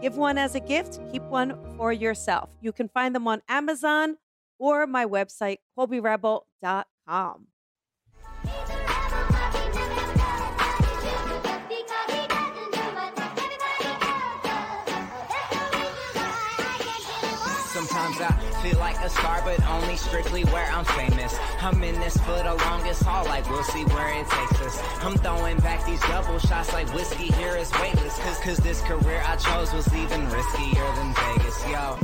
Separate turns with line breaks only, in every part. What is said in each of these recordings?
Give one as a gift, keep one for yourself. You can find them on Amazon or my website, colbyrebel.com.
Sometimes I feel like a star, but only strictly where I'm famous. I'm in this for the longest haul, like we'll see where it takes us. I'm throwing back these double shots like whiskey here is weightless. Cause, cause this career I chose was even riskier than Vegas, yo.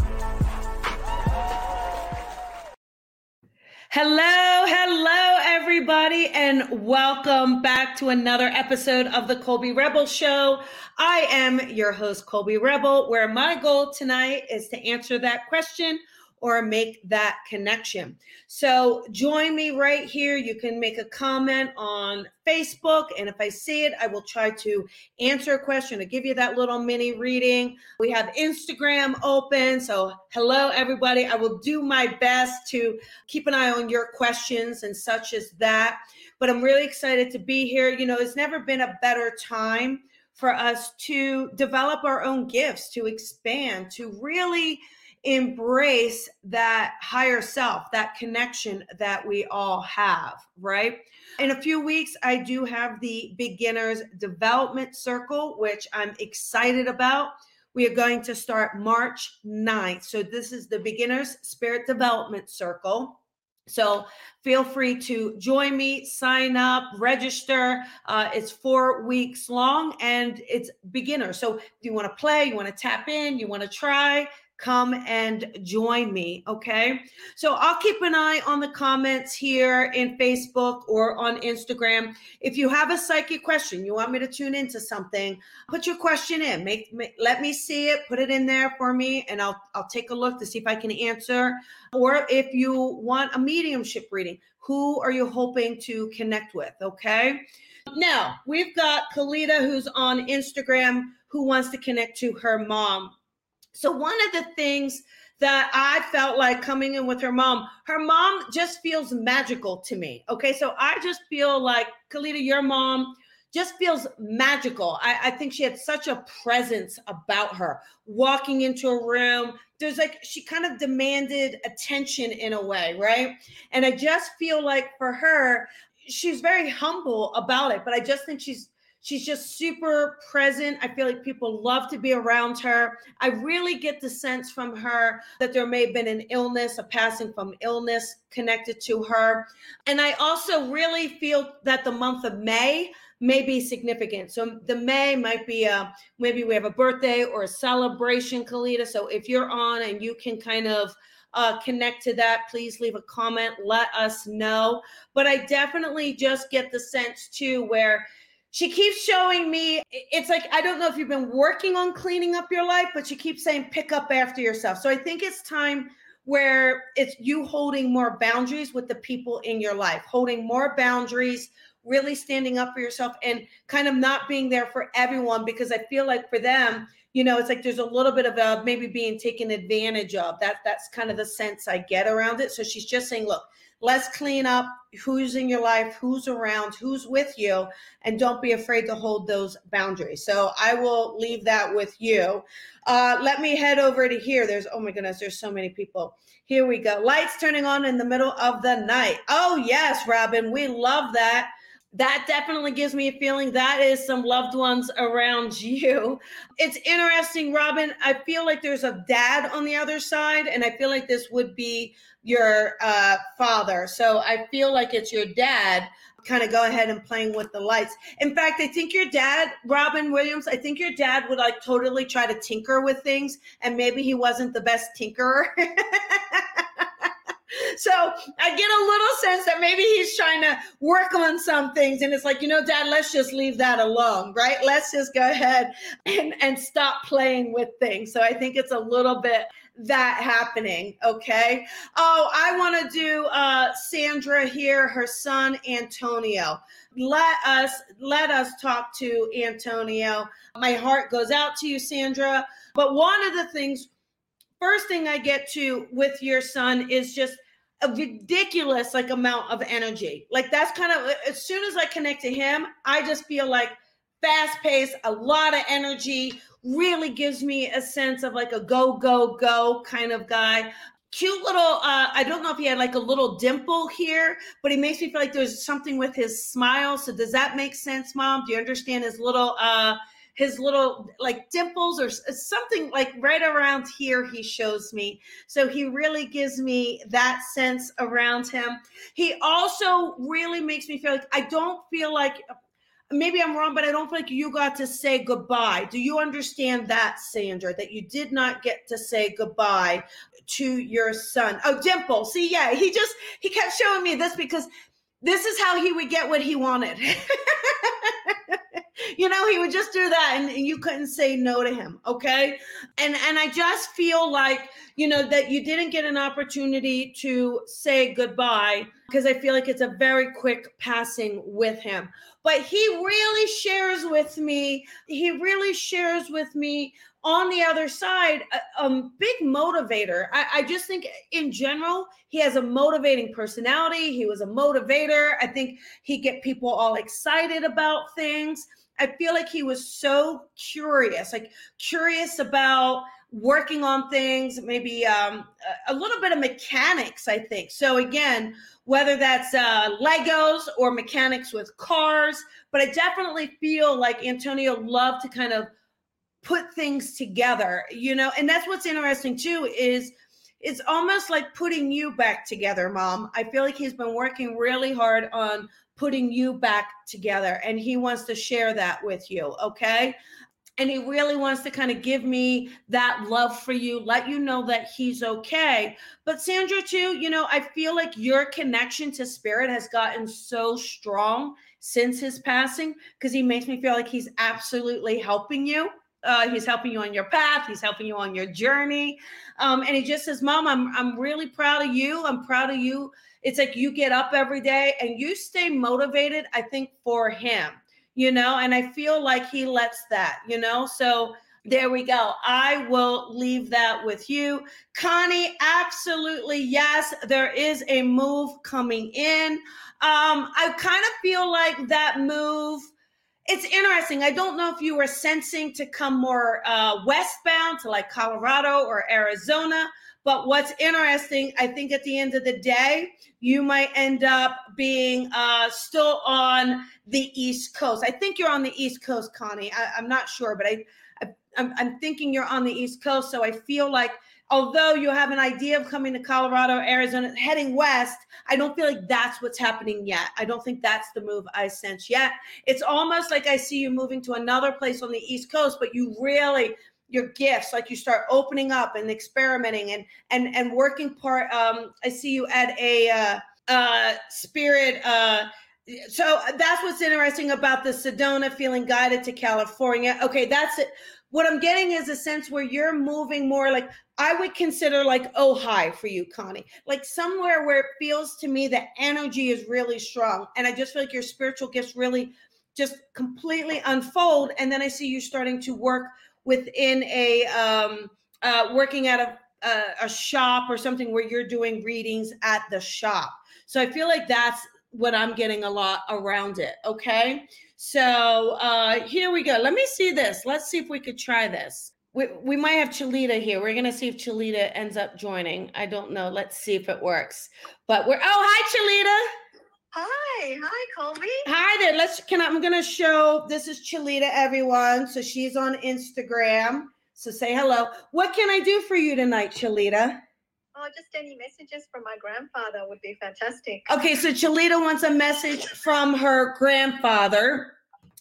Hello, hello, everybody, and welcome back to another episode of the Colby Rebel Show. I am your host, Colby Rebel, where my goal tonight is to answer that question or make that connection. So join me right here. You can make a comment on Facebook, and if I see it, I will try to answer a question to give you that little mini reading. We have Instagram open. So, hello, everybody. I will do my best to keep an eye on your questions and such as that. But I'm really excited to be here. You know, it's never been a better time for us to develop our own gifts, to expand, to really embrace that higher self, that connection that we all have, right? In a few weeks, I do have the beginners development circle, which I'm excited about. We are going to start March 9th. So, this is the beginners spirit development circle. So feel free to join me, sign up, register. Uh, it's four weeks long and it's beginner. So you want to play, you want to tap in, you want to try, come and join me. Okay. So I'll keep an eye on the comments here in Facebook or on Instagram. If you have a psychic question, you want me to tune into something, put your question in. Make, make let me see it, put it in there for me, and I'll I'll take a look to see if I can answer. Or if you want a mediumship reading, who are you hoping to connect with? Okay. Now we've got Kalita who's on Instagram who wants to connect to her mom. So, one of the things that I felt like coming in with her mom, her mom just feels magical to me. Okay. So, I just feel like, Kalita, your mom just feels magical. I, I, think she had such a presence about her. Walking into a room, there's like, she kind of demanded attention in a way, right? And I just feel like for her, she's very humble about it, but I just think she's She's just super present. I feel like people love to be around her. I really get the sense from her that there may have been an illness, a passing from illness connected to her. And I also really feel that the month of May may be significant. So the May might be a maybe we have a birthday or a celebration, Kalita. So if you're on and you can kind of uh, connect to that, please leave a comment. Let us know. But I definitely just get the sense too where she keeps showing me it's like i don't know if you've been working on cleaning up your life but she keeps saying pick up after yourself. So i think it's time where it's you holding more boundaries with the people in your life holding more boundaries really standing up for yourself and kind of not being there for everyone because i feel like for them you know it's like there's a little bit of a maybe being taken advantage of. That that's kind of the sense i get around it. So she's just saying look let's clean up who's in your life, who's around, who's with you, and don't be afraid to hold those boundaries. So I will leave that with you. Uh, let me head over to here. There's, oh my goodness, there's so many people. Here we go. Lights turning on in the middle of the night. Oh, yes, Robin, we love that that definitely gives me a feeling that is some loved ones around you. It's interesting, Robin. I feel like there's a dad on the other side, and I feel like this would be your uh, father. So I feel like it's your dad kind of go ahead and playing with the lights. In fact, I think your dad, Robin Williams, I think your dad would like totally try to tinker with things, and maybe he wasn't the best tinkerer. so I get a little sense that maybe he's trying to work on some things. And it's like, you know, dad, let's just leave that alone, right? Let's just go ahead and, and stop playing with things. So I think it's a little bit that happening. Okay. Oh, I want to do uh, Sandra here, her son Antonio. Let us let us talk to Antonio. My heart goes out to you, Sandra. But one of the things, first thing I get to with your son is just a ridiculous like amount of energy. Like that's kind of as soon as I connect to him, I just feel like fast paced, a lot of energy, really gives me a sense of like a go, go, go kind of guy. Cute little, uh, I don't know if he had like a little dimple here, but he makes me feel like there's something with his smile. So does that make sense, mom? Do you understand his little, uh, his little like dimples or uh, something like right around here he shows me so he really gives me that sense around him he also really makes me feel like i don't feel like maybe I'm wrong, but I don't feel like you got to say goodbye. Do you understand that, Sandra, that you did not get to say goodbye to your son? Oh, Dimple. See, yeah, he just, he kept showing me this because this is how he would get what he wanted. you know, he would just do that and, you couldn't say no to him. Okay. And, and I just feel like, you know, that you didn't get an opportunity to say goodbye because I feel like it's a very quick passing with him. But he really shares with me, he really shares with me on the other side, a, a big motivator. I, I, just think in general, he has a motivating personality. He was a motivator. I think he get people all excited about things. I feel like he was so curious, like curious about working on things, maybe um, a, little bit of mechanics, I think. So, again, whether that's uh, Legos or mechanics with cars, but I definitely feel like Antonio loved to kind of put things together, you know, and that's what's interesting too is it's almost like putting you back together, mom. I feel like he's been working really hard on putting you back together and he wants to share that with you, okay? and he really wants to kind of give me that love for you, let you know that he's okay. But Sandra, too, you know, I feel like your connection to spirit has gotten so strong since his passing because he makes me feel like he's absolutely helping you. Uh, he's helping you on your path. He's helping you on your journey. Um, and he just says, Mom, I'm, I'm really proud of you. I'm proud of you. It's like you get up every day and you stay motivated, I think, for him you know, and I feel like he lets that, you know. So there we go. I will leave that with you. Connie, absolutely yes, there is a move coming in. Um, I kind of feel like that move. It's interesting. I don't know if you were sensing to come more uh, westbound to like Colorado or Arizona, but what's interesting, I think at the end of the day, you might end up being uh, still on the East Coast. I think you're on the East Coast, Connie. I, am not sure, but I, I I'm, I'm thinking you're on the East Coast. So I feel like although you have an idea of coming to Colorado, Arizona, heading west, I don't feel like that's what's happening yet. I don't think that's the move I sense yet. It's almost like I see you moving to another place on the East Coast, but you really your gifts like you start opening up and experimenting and and and working part um i see you at a uh uh spirit uh so that's what's interesting about the sedona feeling guided to california okay that's it what i'm getting is a sense where you're moving more like i would consider like Ojai for you connie like somewhere where it feels to me that energy is really strong and i just feel like your spiritual gifts really just completely unfold and then i see you starting to work within a um, uh, working at a, a, a shop or something where you're doing readings at the shop. So I feel like that's what I'm getting a lot around it. Okay. So uh, here we go. Let me see this. Let's see if we could try this. We, we might have Chalita here. We're going to see if Chalita ends up joining. I don't know. Let's see if it works. But we're, oh, hi, Chalita.
Hi, hi, Colby.
Hi there. Let's can I, I'm gonna show this is Chalita, everyone. So she's on Instagram. So say hello. What can I do for you tonight, Chalita?
Oh, just any messages from my grandfather would be fantastic.
Okay, so Chalita wants a message from her grandfather.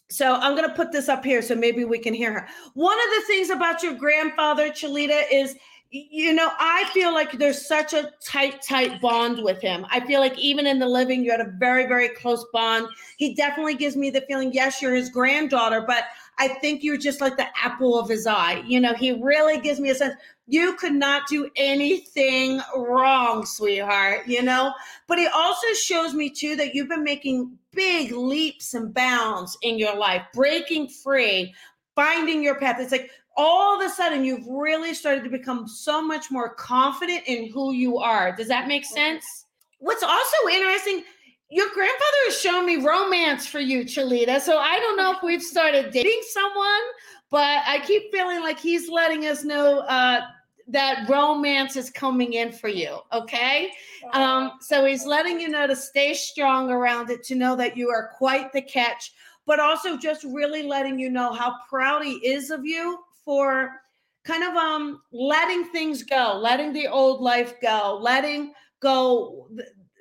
So I'm going to put this up here so maybe we can hear her. One of the things about your grandfather, Chalita, is you know, I feel like there's such a tight, tight bond with him. I feel like even in the living, you had a very, very close bond. He definitely gives me the feeling, yes, you're his granddaughter, but I think you're just like the apple of his eye. You know, he really gives me a sense you could not do anything wrong, sweetheart, you know? But he also shows me too that you've been making big leaps and bounds in your life, breaking free, finding your path. It's like all of a sudden you've really started to become so much more confident in who you are. Does that make sense? What's also interesting, your grandfather has shown me romance for you, Chalita. So I don't know if we've started dating someone, but I keep feeling like he's letting us know uh, that romance is coming in for you. Okay. Um, so he's letting you know to stay strong around it, to know that you are quite the catch, but also just really letting you know how proud he is of you for kind of um letting things go, letting the old life go, letting go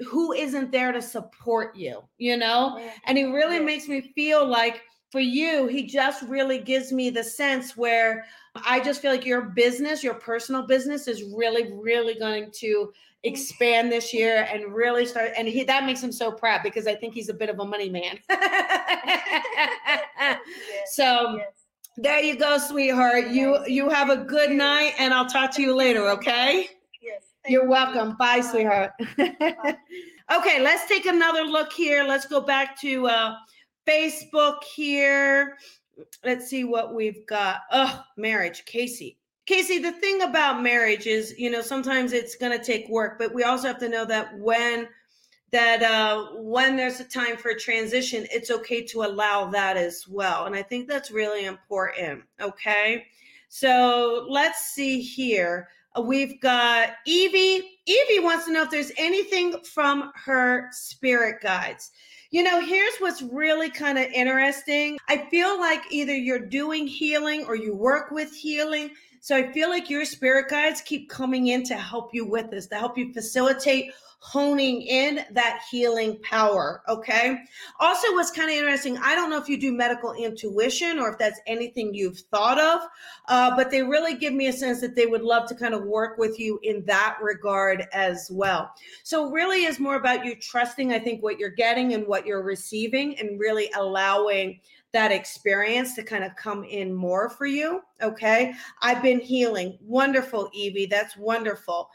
who isn't there to support you, you know? And he really makes me feel like for you, he just really gives me the sense where I just feel like your business, your personal business is really, really going to mm. expand this year and really start and he that makes him so proud because I think he's a bit of a money man. yes, so yes. There you go, sweetheart. You you have a good night, and I'll talk to you later. Okay. You're welcome. Bye, sweetheart. Okay, let's take another look here. Let's go back to uh, Facebook here. Let's see what we've got. Oh, marriage, Casey. Casey, the thing about marriage is, you know, sometimes it's going to take work, but we also have to know that when that uh, when there's a time for a transition, it's okay to allow that as well. And I think that's really important. Okay. So let's see here. We've got Evie. Evie wants to know if there's anything from her spirit guides. You know, here's what's really kind of interesting. I feel like either you're doing healing or you work with healing. So I feel like your spirit guides keep coming in to help you with this, to help you facilitate honing in that healing power. Okay. Also, what's kind of interesting, I don't know if you do medical intuition or if that's anything you've thought of, uh, but they really give me a sense that they would love to kind of work with you in that regard as well. So, really is more about you trusting, I think, what you're getting and what you're receiving and really allowing that experience to kind of come in more for you. Okay. I've been healing. Wonderful, Evie. That's wonderful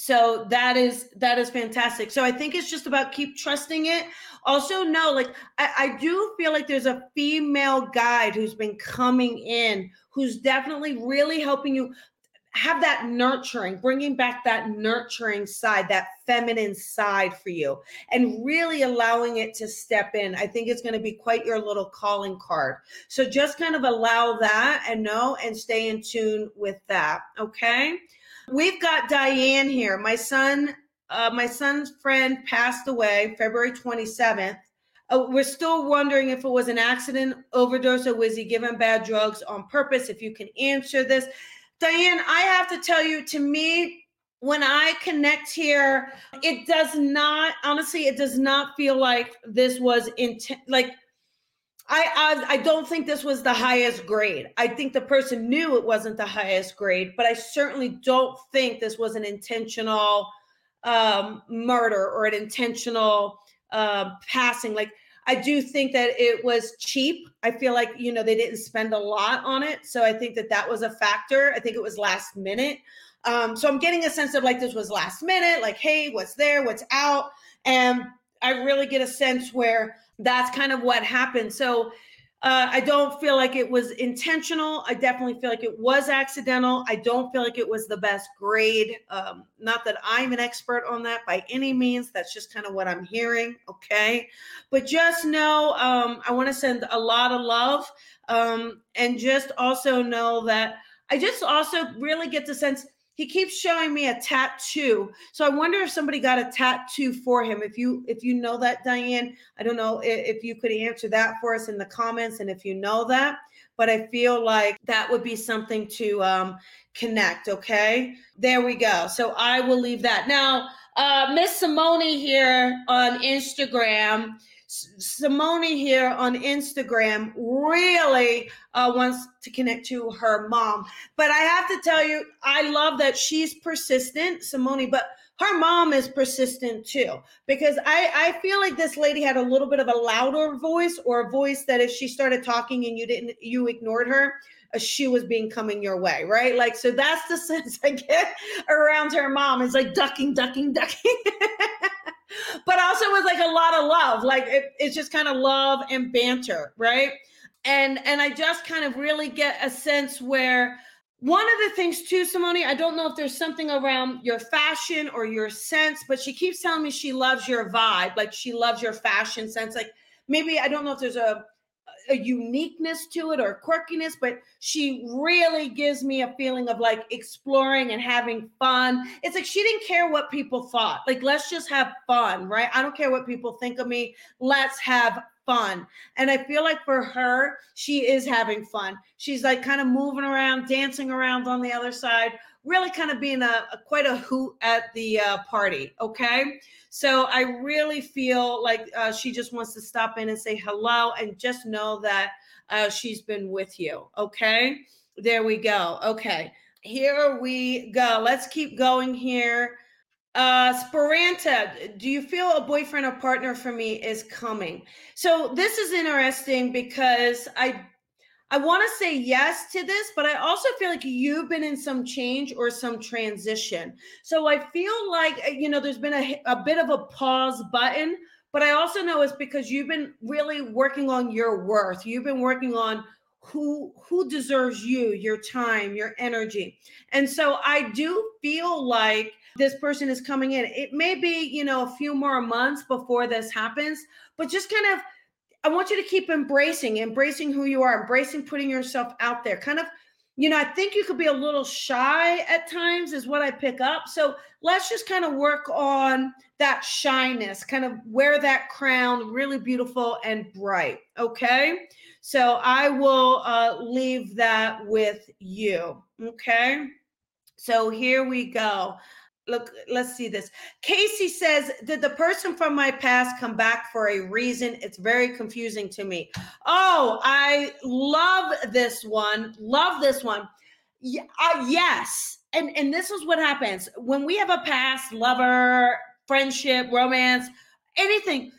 so that is that is fantastic so i think it's just about keep trusting it also no like I, I, do feel like there's a female guide who's been coming in who's definitely really helping you have that nurturing bringing back that nurturing side that feminine side for you and really allowing it to step in i think it's going to be quite your little calling card so just kind of allow that and know and stay in tune with that okay We've got Diane here. My son, uh, my son's friend passed away February 27th. Uh, we're still wondering if it was an accident, overdose, or was he given bad drugs on purpose? If you can answer this, Diane, I have to tell you, to me, when I connect here, it does not, honestly, it does not feel like this was intent. Like I, I, I don't think this was the highest grade. I think the person knew it wasn't the highest grade, but I certainly don't think this was an intentional um, murder or an intentional uh, passing. Like I do think that it was cheap. I feel like you know they didn't spend a lot on it, so I think that that was a factor. I think it was last minute. Um, so I'm getting a sense of like this was last minute. Like, hey, what's there? What's out? And I really get a sense where that's kind of what happened. So uh, I don't feel like it was intentional. I definitely feel like it was accidental. I don't feel like it was the best grade. Um, not that I'm an expert on that by any means. That's just kind of what I'm hearing. Okay. But just know um, I want to send a lot of love. Um, and just also know that I just also really get the sense he keeps showing me a tattoo. So i wonder if somebody got a tattoo for him. If you if you know that diane i don't know if, if you could answer that for us in the comments and if you know that but i feel like that would be something to um, connect okay? There we go. So i will leave that. Now uh, miss simone here on instagram Simone here on Instagram really uh, wants to connect to her mom. But I have to tell you, I love that she's persistent, Simone, but her mom is persistent too. Because I, I feel like this lady had a little bit of a louder voice or a voice that if she started talking and you didn't you ignored her a shoe was being coming your way right? Like so that's the sense i get around her mom is like ducking ducking ducking but also with like a lot of love like it, it's just kind of love and banter right and and i just kind of really get a sense where one of the things too, Simone, I don't know if there's something around your fashion or your sense, but she keeps telling me she loves your vibe, like she loves your fashion sense. Like maybe I don't know if there's a a uniqueness to it or quirkiness, but she really gives me a feeling of like exploring and having fun. It's like she didn't care what people thought. Like, let's just have fun, right? I don't care what people think of me. Let's have fun. And I feel like for her, she is having fun. She's like kind of moving around, dancing around on the other side, really kind of being a, a quite a hoot at the uh, party. Okay. So I really feel like uh, she just wants to stop in and say hello and just know that uh, she's been with you. Okay. There we go. Okay. Here we go. Let's keep going here. Uh, Speranta, do you feel a boyfriend or partner for me is coming? So this is interesting because I I want to say yes to this, but I also feel like you've been in some change or some transition. So I feel like uh, you know there's been a a bit of a pause button, but I also know it's because you've been really working on your worth. You've been working on who who deserves you, your time, your energy. And so I do feel like this person is coming in. It may be, you know, a few more months before this happens, but just kind of, I want you to keep embracing, embracing who you are, embracing putting yourself out there. Kind of, you know, I think you could be a little shy at times, is what I pick up. So let's just kind of work on that shyness, kind of wear that crown really beautiful and bright. Okay. So I will uh, leave that with you. Okay. So here we go look let's see this. Casey says did the person from my past come back for a reason? It's very confusing to me. Oh i love this one. Love this one. Yeah, uh, yes. And and this is what happens. When we have a past lover friendship romance anything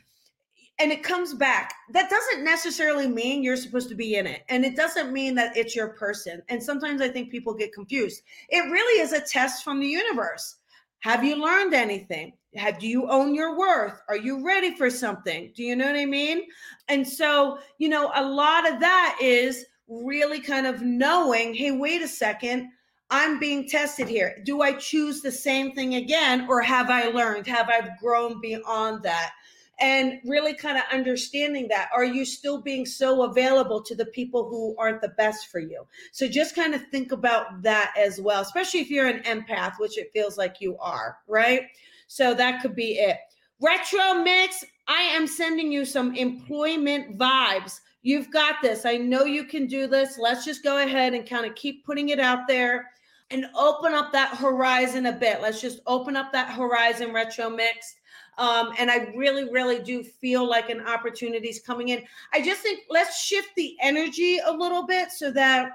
and it comes back that doesn't necessarily mean you're supposed to be in it. And it doesn't mean that it's your person. And sometimes i think people get confused. It really is a test from the universe have you learned anything? Have do you own your worth? Are you ready for something? Do you know what I mean? And so, you know, a lot of that is really kind of knowing, hey, wait a second, I'm being tested here. Do I choose the same thing again or have I learned? Have I grown beyond that? And really kind of understanding that are you still being so available to the people who aren't the best for you? So just kind of think about that as well especially if you're an empath which it feels like you are right? So that could be it. Retro mix i am sending you some employment vibes. You've got this. I know you can do this. Let's just go ahead and kind of keep putting it out there and open up that horizon a bit. Let's just open up that horizon retro mix um, and I really, really do feel like an opportunity is coming in. I just think let's shift the energy a little bit so that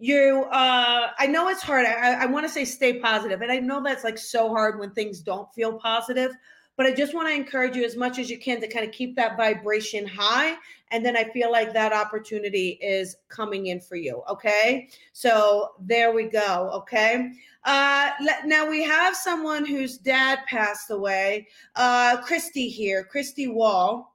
you uh i know it's hard i, I want to say stay positive and i know that's like so hard when things don't feel positive but I just want to encourage you as much as you can to kind of keep that vibration high. And then I feel like that opportunity is coming in for you. Okay. So there we go. Okay. Uh, now we have someone whose dad passed away, uh, Christy here, Christy Wall,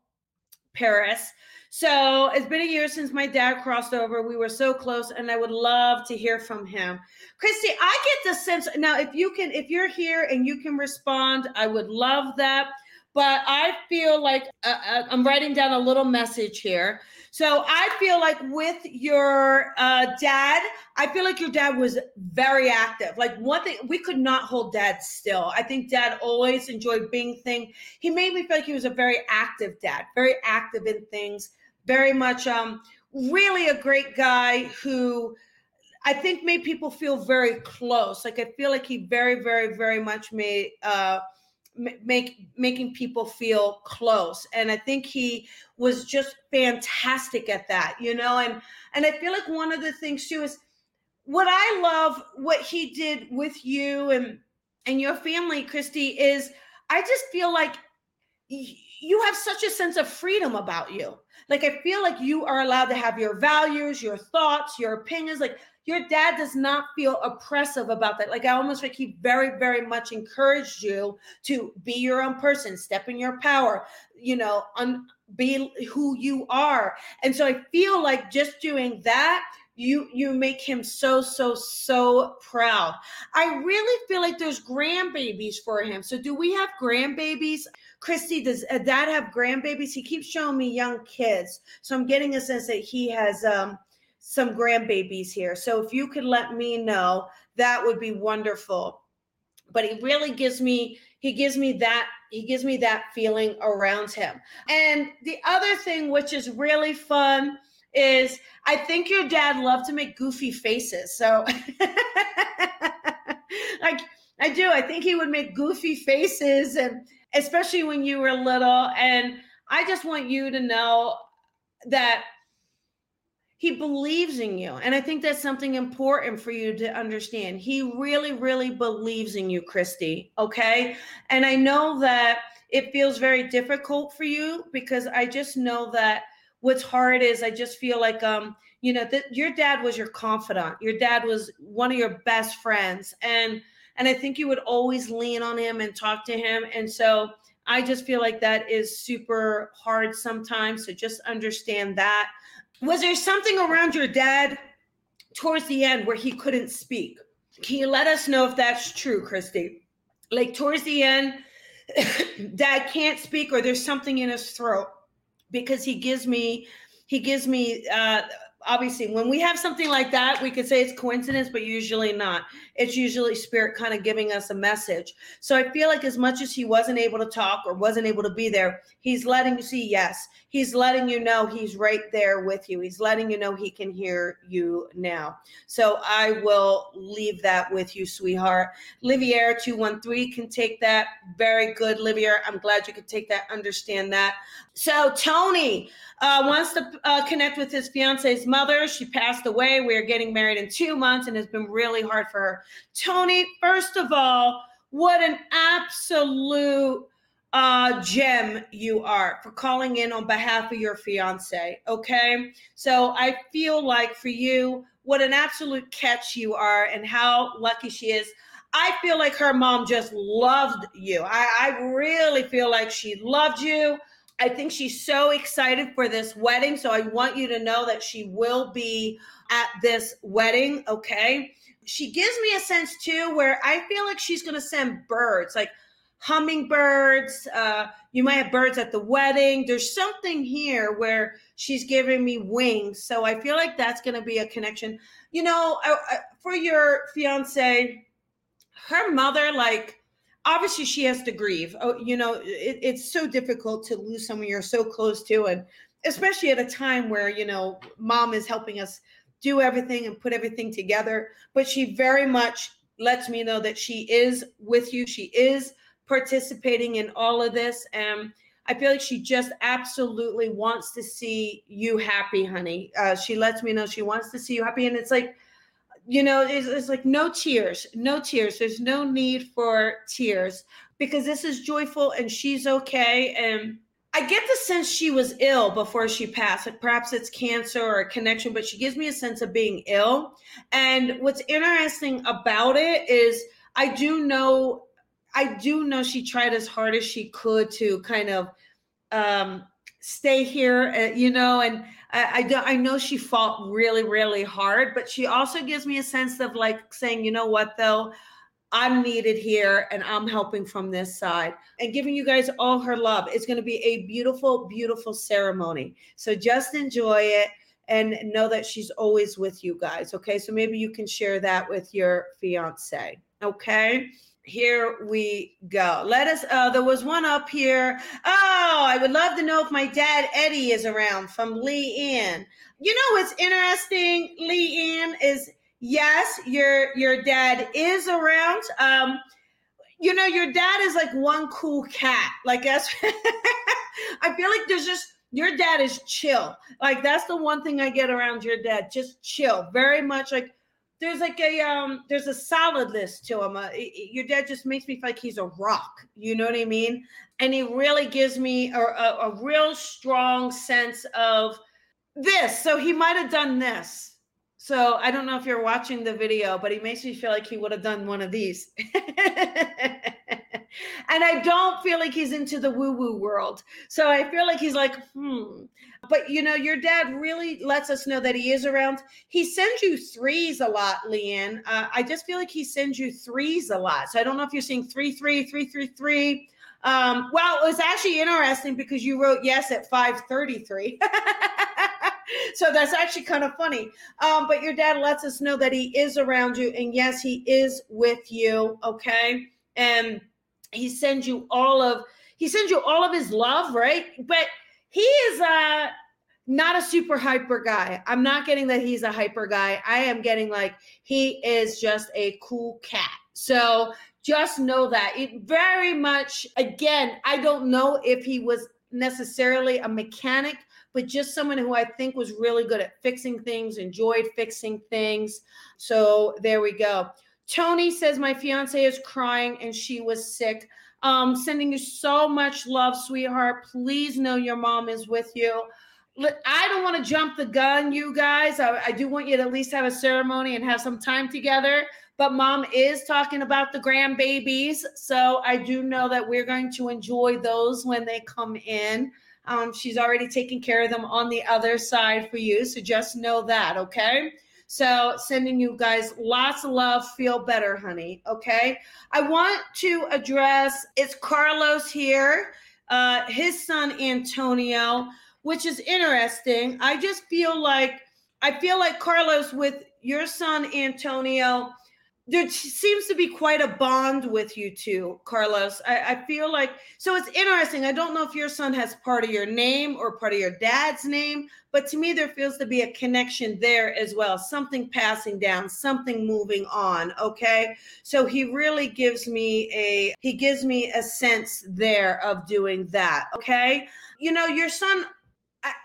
Paris. So it's been a year since my dad crossed over. We were so close, and I would love to hear from him. Christy, I get the sense now if you can, if you're here and you can respond, I would love that. But I feel like uh, uh I'm writing down a little message here. So I feel like with your uh, dad, I feel like your dad was very active. Like one thing, we could not hold dad still. I think dad always enjoyed being thing. He made me feel like he was a very active dad, very active in things very much um, really a great guy who I think made people feel very close. Like I feel like he very, very, very much made uh, make making people feel close and i think he was just fantastic at that you know and and i feel like one of the things too is what i love what he did with you and and your family christy is i just feel like you have such a sense of freedom about you. Like i feel like you are allowed to have your values your thoughts your opinions. Like your dad does not feel oppressive about that. Like I almost like he very, very much encouraged you to be your own person, step in your power, you know, un- be who you are. And so I feel like just doing that you you make him so so so proud. I really feel like there's grandbabies for him. So do we have grandbabies christy does uh, dad have grandbabies he keeps showing me young kids so i'm getting a sense that he has um some grandbabies here. So if you could let me know, that would be wonderful. But he really gives me he gives me that he gives me that feeling around him. And the other thing which is really fun is I think your dad loved to make goofy faces. So like I do. I think he would make goofy faces and especially when you were little and I just want you to know that he believes in you. And I think that's something important for you to understand. He really, really believes in you, Christy. Okay. And I know that it feels very difficult for you because I just know that what's hard is I just feel like, um, you know, that your dad was your confidant. Your dad was one of your best friends. And, and I think you would always lean on him and talk to him. And so, I just feel like that is super hard sometimes. So just understand that. Was there something around your dad towards the end where he couldn't speak? Can you let us know if that's true, Christy? Like towards the end, dad can't speak or there's something in his throat because he gives me he gives me uh obviously when we have something like that we could say it's coincidence but usually not. It's usually spirit kind of giving us a message. So i feel like as much as he wasn't able to talk or wasn't able to be there he's letting you see yes he's letting you know he's right there with you he's letting you know he can hear you now so i will leave that with you sweetheart livier 213 can take that very good livier i'm glad you could take that understand that so tony uh, wants to uh, connect with his fiance's mother. She passed away. We are getting married in two months, and it's been really hard for her. Tony, first of all, what an absolute uh, gem you are for calling in on behalf of your fiance. Okay. So I feel like for you, what an absolute catch you are and how lucky she is. I feel like her mom just loved you. I, I really feel like she loved you. I think she's so excited for this wedding. So I want you to know that she will be at this wedding. Okay. She gives me a sense too where I feel like she's going to send birds, like hummingbirds. Uh, you might have birds at the wedding. There's something here where she's giving me wings. So I feel like that's going to be a connection. You know, I, I, for your fiance, her mother, like, obviously she has to grieve. Oh, you know, it, it's so difficult to lose someone you're so close to, and especially at a time where you know mom is helping us do everything and put everything together. But she very much lets me know that she is with you. She is participating in all of this, and I feel like she just absolutely wants to see you happy, honey. Uh, she lets me know she wants to see you happy, and it's like you know, it's, it's like no tears, no tears. There's no need for tears because this is joyful and she's okay. And I get the sense she was ill before she passed. Like perhaps it's cancer or a connection, but she gives me a sense of being ill. And what's interesting about it is I do know, I do know she tried as hard as she could to kind of um, stay here, uh, you know, and I, I, I know she fought really, really hard, but she also gives me a sense of like saying, you know what, though, I'm needed here and I'm helping from this side and giving you guys all her love. It's going to be a beautiful, beautiful ceremony. So just enjoy it and know that she's always with you guys. Okay. So maybe you can share that with your fiance. Okay here we go. Let us, uh, there was one up here. Oh, I would love to know if my dad Eddie is around from Lee Ann. You know what's interesting, Lee Ann, is yes, your your dad is around. Um, you know, your dad is like one cool cat. Like that's, I feel like there's just your dad is chill. Like that's the one thing I get around your dad, just chill. Very much like there's like a um there's a solidness to him. Uh, your dad just makes me feel like he's a rock. You know what I mean? And he really gives me a, a, a real strong sense of this. So he might have done this. So I don't know if you're watching the video, but he makes me feel like he would have done one of these. and I don't feel like he's into the woo woo world. So I feel like he's like, hmm. But you know, your dad really lets us know that he is around. He sends you threes a lot, Leanne. Uh, I just feel like he sends you threes a lot. So I don't know if you're seeing three, three, three, three, three. Um, well, it was actually interesting because you wrote yes at 533. so that's actually kind of funny. Um, but your dad lets us know that he is around you. And yes, he is with you. Okay. And he sends you all of he sends you all of his love, right? But he is uh not a super hyper guy. I'm not getting that he's a hyper guy. I am getting like he is just a cool cat. So just know that it very much again, I don't know if he was necessarily a mechanic, but just someone who I think was really good at fixing things, enjoyed fixing things. So there we go. Tony says my fiance is crying and she was sick. Um, sending you so much love, sweetheart. Please know your mom is with you. I don't want to jump the gun, you guys. I, I, do want you to at least have a ceremony and have some time together. But mom is talking about the grandbabies. So I do know that we're going to enjoy those when they come in. Um, she's already taking care of them on the other side for you. So just know that, okay? So, sending you guys lots of love. Feel better, honey. Okay. I want to address it's Carlos here, uh, his son Antonio, which is interesting. I just feel like I feel like Carlos with your son Antonio there seems to be quite a bond with you two, Carlos. I, I, feel like so it's interesting. I don't know if your son has part of your name or part of your dad's name, but to me, there feels to be a connection there as well. Something passing down, something moving on. Okay. So he really gives me a he gives me a sense there of doing that. Okay. You know, your son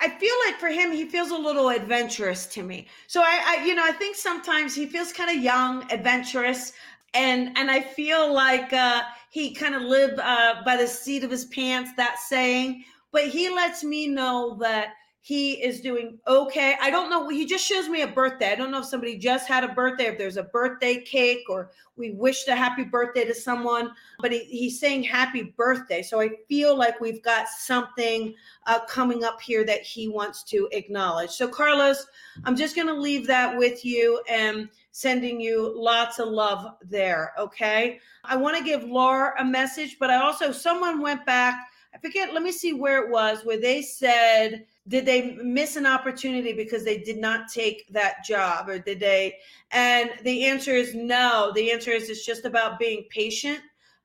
I feel like for him, he feels a little adventurous to me. So I, I you know, I think sometimes he feels kind of young, adventurous, and and I feel like uh, he kind of lived uh, by the seat of his pants. That saying, but he lets me know that he is doing okay. I don't know. He just shows me a birthday. I don't know if somebody just had a birthday, if there's a birthday cake, or we wished a happy birthday to someone, but he, he's saying happy birthday. So I feel like we've got something uh, coming up here that he wants to acknowledge. So, Carlos, I'm just going to leave that with you and sending you lots of love there. Okay. I want to give Laura a message, but I also, someone went back. I forget, let me see where it was, where they said, did they miss an opportunity because they did not take that job or did they and the answer is no. The answer is it's just about being patient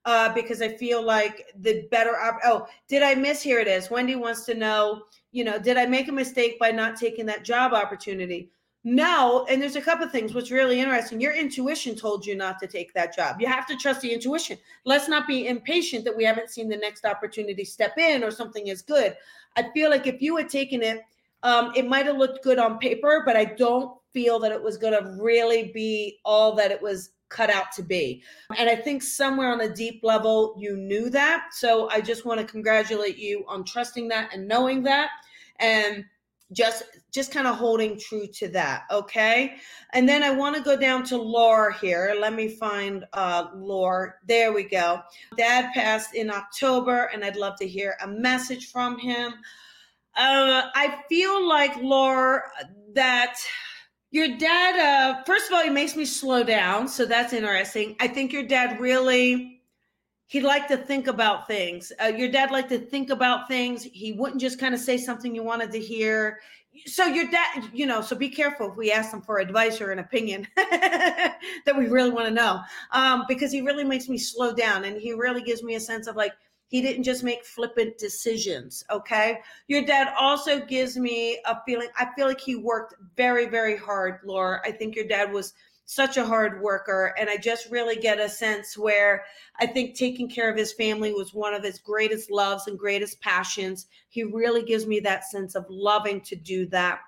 uh, because i feel like the better op- oh did i miss here it is wendy wants to know you know did i make a mistake by not taking that job opportunity no and there's a couple of things what's really interesting your intuition told you not to take that job you have to trust the intuition let's not be impatient that we haven't seen the next opportunity step in or something is good I feel like if you had taken it, um, it might have looked good on paper, but I don't feel that it was going to really be all that it was cut out to be. And I think somewhere on a deep level, you knew that. So I just want to congratulate you on trusting that and knowing that. And just just kind of holding true to that okay? And then i want to go down to laura here. Let me find uh laura. There we go. Dad passed in october and i'd love to hear a message from him. Uh i feel like laura that your dad uh first of all he makes me slow down so that's interesting. I think your dad really he liked to think about things. Uh, your dad liked to think about things. He wouldn't just kind of say something you wanted to hear. So your dad, you know, so be careful if we ask him for advice or an opinion that we really want to know, um, because he really makes me slow down, and he really gives me a sense of like he didn't just make flippant decisions. Okay, your dad also gives me a feeling. I feel like he worked very, very hard, Laura. I think your dad was such a hard worker. And I just really get a sense where I think taking care of his family was one of his greatest loves and greatest passions. He really gives me that sense of loving to do that.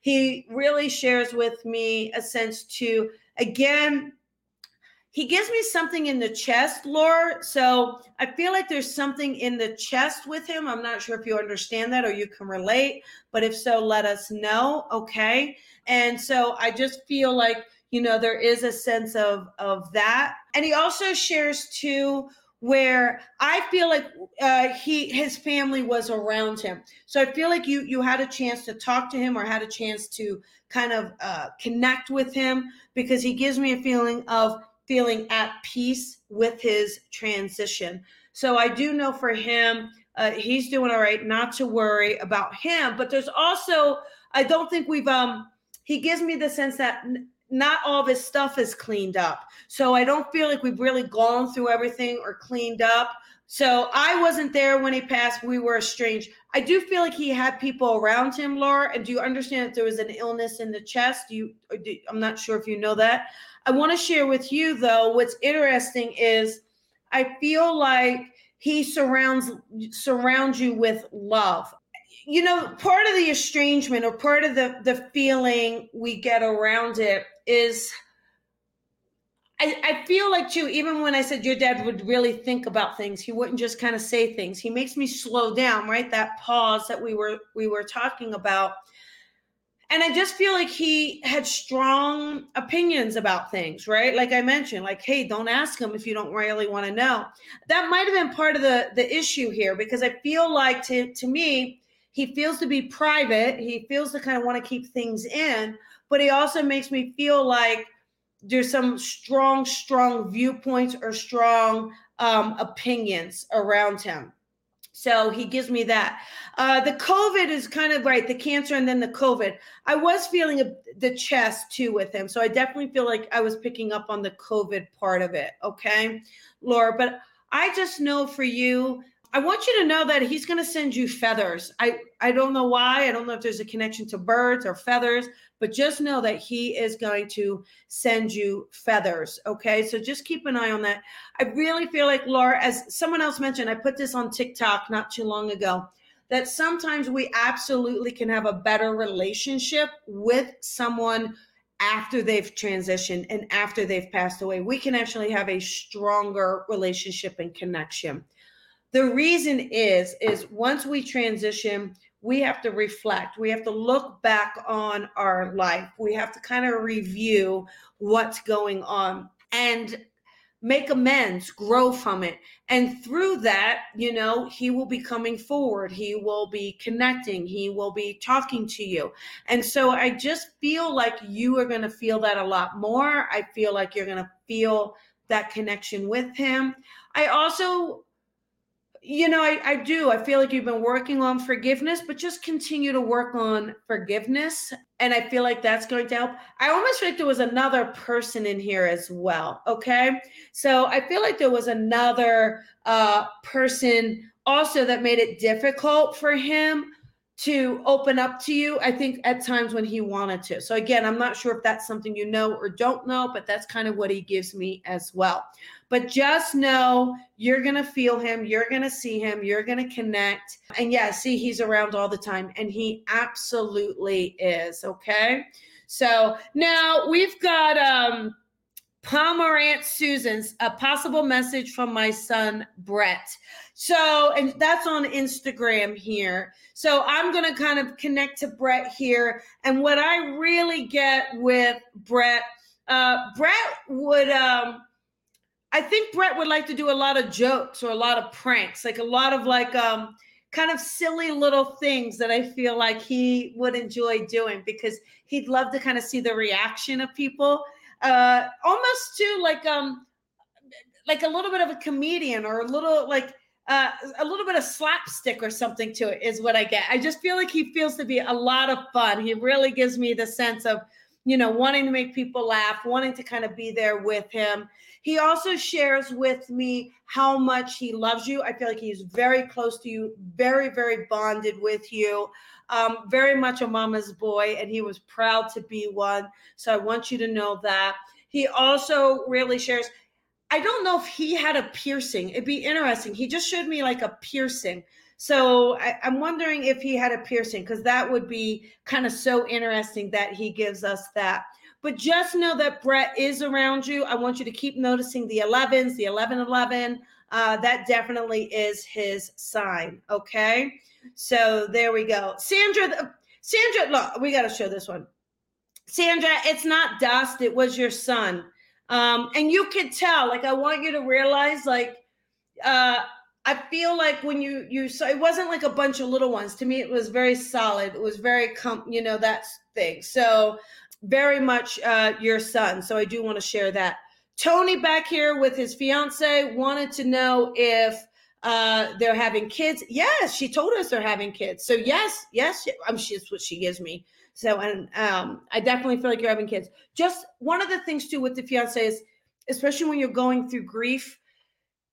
He really shares with me a sense to, again, he gives me something in the chest, Laura. So I feel like there's something in the chest with him. I'm not sure if you understand that or you can relate, but if so, let us know. Okay. And so I just feel like, you know, there is a sense of of that. And he also shares too where I feel like uh, he his family was around him. So I feel like you you had a chance to talk to him or had a chance to kind of uh, connect with him because he gives me a feeling of feeling at peace with his transition. So I do know for him, uh, he's doing all right, not to worry about him. But there's also, I don't think we've, um, he gives me the sense that not all of his stuff is cleaned up. So I don't feel like we've really gone through everything or cleaned up. So I wasn't there when he passed. We were estranged. I do feel like he had people around him, Laura. And do you understand that there was an illness in the chest? Do you? Do, I'm not sure if you know that. I want to share with you though. What's interesting is I feel like he surrounds surrounds you with love. You know, part of the estrangement or part of the the feeling we get around it is I, I, feel like too, even when I said your dad would really think about things, he wouldn't just kind of say things. He makes me slow down, right? That pause that we were we were talking about and I just feel like he had strong opinions about things, right? Like I mentioned, like, hey, don't ask him if you don't really want to know. That might have been part of the the issue here because I feel like to to me, he feels to be private. He feels to kind of want to keep things in, but he also makes me feel like there's some strong, strong viewpoints or strong um, opinions around him. So he gives me that. Uh, the COVID is kind of right, the cancer and then the COVID. I was feeling a, the chest too with him. So I definitely feel like I was picking up on the COVID part of it. Okay, Laura. But I just know for you, I want you to know that he's going to send you feathers. I, I don't know why. I don't know if there's a connection to birds or feathers, but just know that he is going to send you feathers. Okay. So just keep an eye on that. I really feel like, Laura, as someone else mentioned, I put this on TikTok not too long ago, that sometimes we absolutely can have a better relationship with someone after they've transitioned and after they've passed away. We can actually have a stronger relationship and connection. The reason is, is once we transition, we have to reflect. We have to look back on our life. We have to kind of review what's going on and make amends, grow from it. And through that, you know, he will be coming forward. He will be connecting. He will be talking to you. And so I just feel like you are going to feel that a lot more. I feel like you're going to feel that connection with him. I also you know, I, I do. I feel like you've been working on forgiveness, but just continue to work on forgiveness. And I feel like that's going to help. I almost feel like there was another person in here as well. Okay. So I feel like there was another uh, person also that made it difficult for him to open up to you i think at times when he wanted to so again i'm not sure if that's something you know or don't know but that's kind of what he gives me as well but just know you're going to feel him you're going to see him you're going to connect and yeah see he's around all the time and he absolutely is okay so now we've got um Pomerantz Susan's a possible message from my son Brett. So, and that's on Instagram here. So I'm going to kind of connect to Brett here. And what I really get with Brett, uh, Brett would, um, I think Brett would like to do a lot of jokes or a lot of pranks, like a lot of like, um, kind of silly little things that I feel like he would enjoy doing because he'd love to kind of see the reaction of people. Uh, almost to like um like a little bit of a comedian or a little like uh, a little bit of slapstick or something to it is what I get. I just feel like he feels to be a lot of fun. He really gives me the sense of, you know, wanting to make people laugh, wanting to kind of be there with him. He also shares with me how much he loves you. I feel like he's very close to you, very, very bonded with you. Um, very much a mama's boy, and he was proud to be one. So I want you to know that. he also really shares. I don't know if he had a piercing. It'd be interesting. He just showed me like a piercing. So I, am wondering if he had a piercing because that would be kind of so interesting that he gives us that. But just know that Brett is around you. I want you to keep noticing the 11s, the 11 11. Uh, that definitely is his sign. Okay. So there we go. Sandra, Sandra, look, we got to show this one. Sandra, it's not dust, it was your son. Um, and you could tell, like, I want you to realize, like, uh, I feel like when you you saw it wasn't like a bunch of little ones. To me, it was very solid. It was very com, you know, that thing. So very much uh, your son. So I do want to share that. Tony back here with his fiance wanted to know if uh, they're having kids. Yes, she told us they're having kids. So yes, yes, I'm. She's what she gives me. So and um, I definitely feel like you're having kids. Just one of the things too with the fiance is, especially when you're going through grief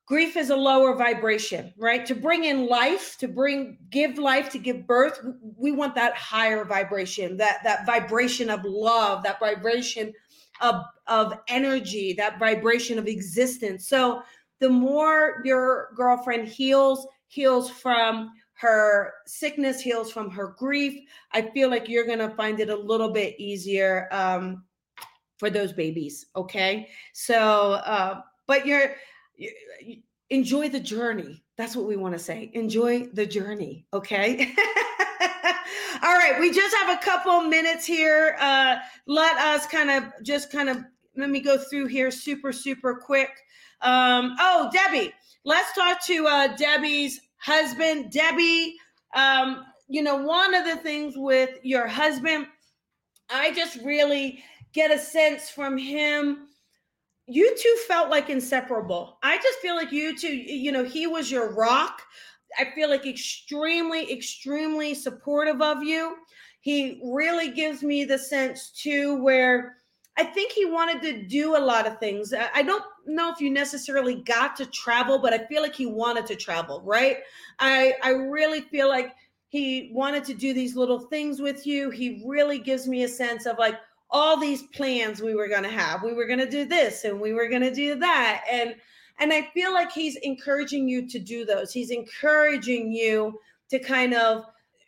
grief is a lower vibration right? To bring in life to bring give life to give birth we want that higher vibration that that vibration of love that vibration of of energy that vibration of existence. So the more your girlfriend heals heals from her sickness heals from her grief i feel like you're to find it a little bit easier um, for those babies okay? So uh, but you're enjoy the journey. That's what we want to say. Enjoy the journey. Okay. All right. We just have a couple minutes here. Uh, let us kind of just kind of let me go through here super, super quick. Um, oh, Debbie, let's talk to uh, Debbie's husband. Debbie, um, you know, one of the things with your husband, I just really get a sense from him you two felt like inseparable. I just feel like you two, you know, he was your rock. I feel like extremely, extremely supportive of you. He really gives me the sense too where I think he wanted to do a lot of things. I don't know if you necessarily got to travel, but I feel like he wanted to travel, right? I I really feel like he wanted to do these little things with you. He really gives me a sense of like, all these plans we were going to have. We were going to do this and we were going to do that. And and I feel like he's encouraging you to do those. He's encouraging you to kind of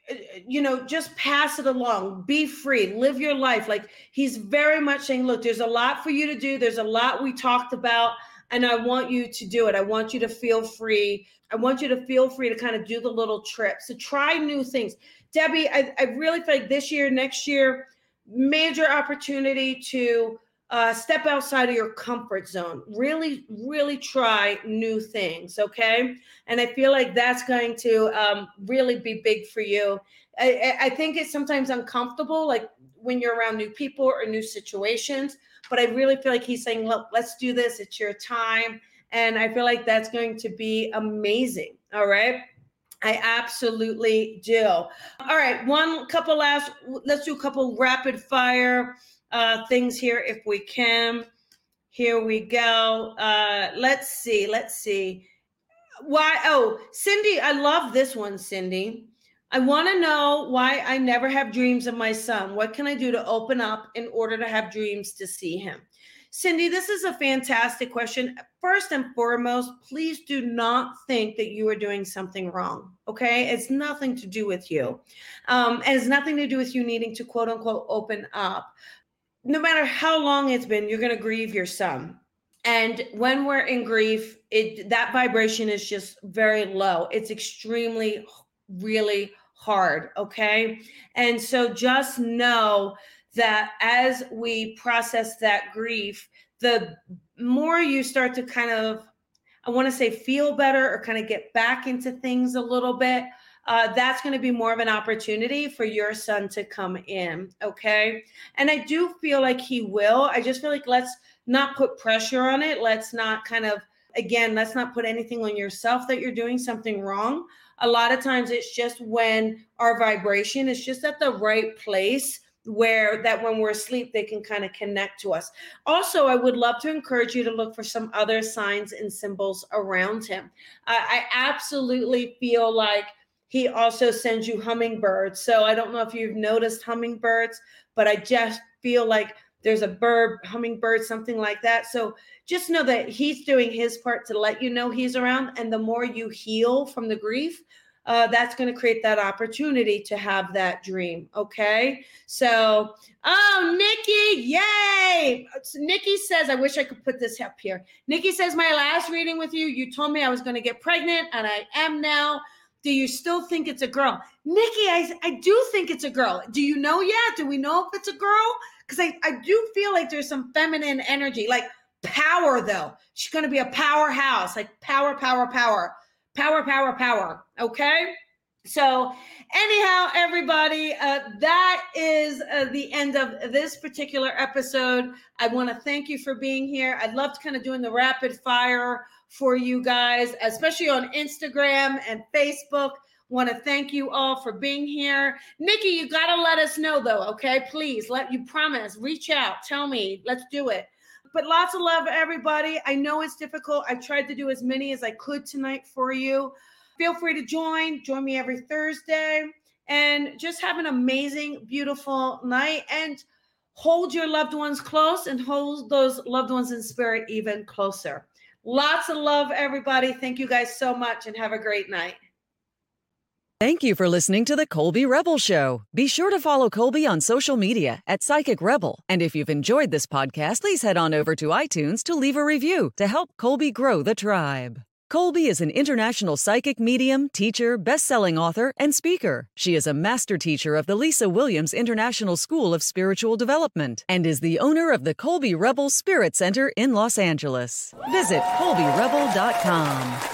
eh, eh, you know just pass it along. Be free. Live your life. Like he's very much saying look there's a lot for you to do. There's a lot we talked about and i want you to do it. I want you to feel free. I want you to feel free to kind of do the little trips to try new things. Debbie i, I really feel like this year next year major opportunity to uh, step outside of your comfort zone. Really, really try new things. Okay. And I feel like that's going to um, really be big for you. I, I think it's sometimes uncomfortable, like when you're around new people or new situations. But I really feel like he's saying, look, let's do this. It's your time. And I feel like that's going to be amazing. All right. I absolutely do. All right, one couple last. Let's do a couple rapid fire uh, things here if we can. Here we go. Uh, let's see. Let's see. Why? Oh, Cindy, I love this one, Cindy. I want to know why I never have dreams of my son. What can I do to open up in order to have dreams to see him? Cindy, this is a fantastic question. First and foremost, please do not think that you are doing something wrong. Okay. It's nothing to do with you. Um, it has nothing to do with you needing to quote unquote open up. No matter how long it's been, you're going to grieve your son. And when we're in grief, it that vibration is just very low. It's extremely, really hard. Okay. And so just know that as we process that grief, the more you start to kind of, I want to say, feel better or kind of get back into things a little bit, uh, that's going to be more of an opportunity for your son to come in. Okay. And I do feel like he will. I just feel like let's not put pressure on it. Let's not kind of, again, let's not put anything on yourself that you're doing something wrong. A lot of times it's just when our vibration is just at the right place where that when we're asleep they can kind of connect to us also i would love to encourage you to look for some other signs and symbols around him uh, i absolutely feel like he also sends you hummingbirds so i don't know if you've noticed hummingbirds but i just feel like there's a bird, hummingbird, something like that. So just know that he's doing his part to let you know he's around. And the more you heal from the grief, uh, that's going to create that opportunity to have that dream. Okay. So, oh, Nikki, yay. So Nikki says, I wish I could put this up here. Nikki says, My last reading with you, you told me I was going to get pregnant, and I am now. Do you still think it's a girl? Nikki, I, I do think it's a girl. Do you know yet? Do we know if it's a girl? Because I, I do feel like there's some feminine energy, like power, though. She's going to be a powerhouse, like power, power, power, power, power, power. Okay. So, anyhow, everybody, uh, that is uh, the end of this particular episode. I want to thank you for being here. I'd love to kind of doing the rapid fire for you guys, especially on Instagram and Facebook. Want to thank you all for being here. Nikki, you got to let us know though, okay? Please let you promise, reach out, tell me, let's do it. But lots of love, everybody. I know it's difficult. I tried to do as many as I could tonight for you. Feel free to join. Join me every Thursday and just have an amazing, beautiful night. And hold your loved ones close and hold those loved ones in spirit even closer. Lots of love, everybody. Thank you guys so much and have a great night.
Thank you for listening to the Colby Rebel Show. Be sure to follow Colby on social media at Psychic Rebel. And if you've enjoyed this podcast, please head on over to iTunes to leave a review to help Colby grow the tribe. Colby is an international psychic medium, teacher, best-selling author, and speaker. She is a master teacher of the Lisa Williams International School of Spiritual Development and is the owner of the Colby Rebel Spirit Center in Los Angeles. Visit colbyrebel.com.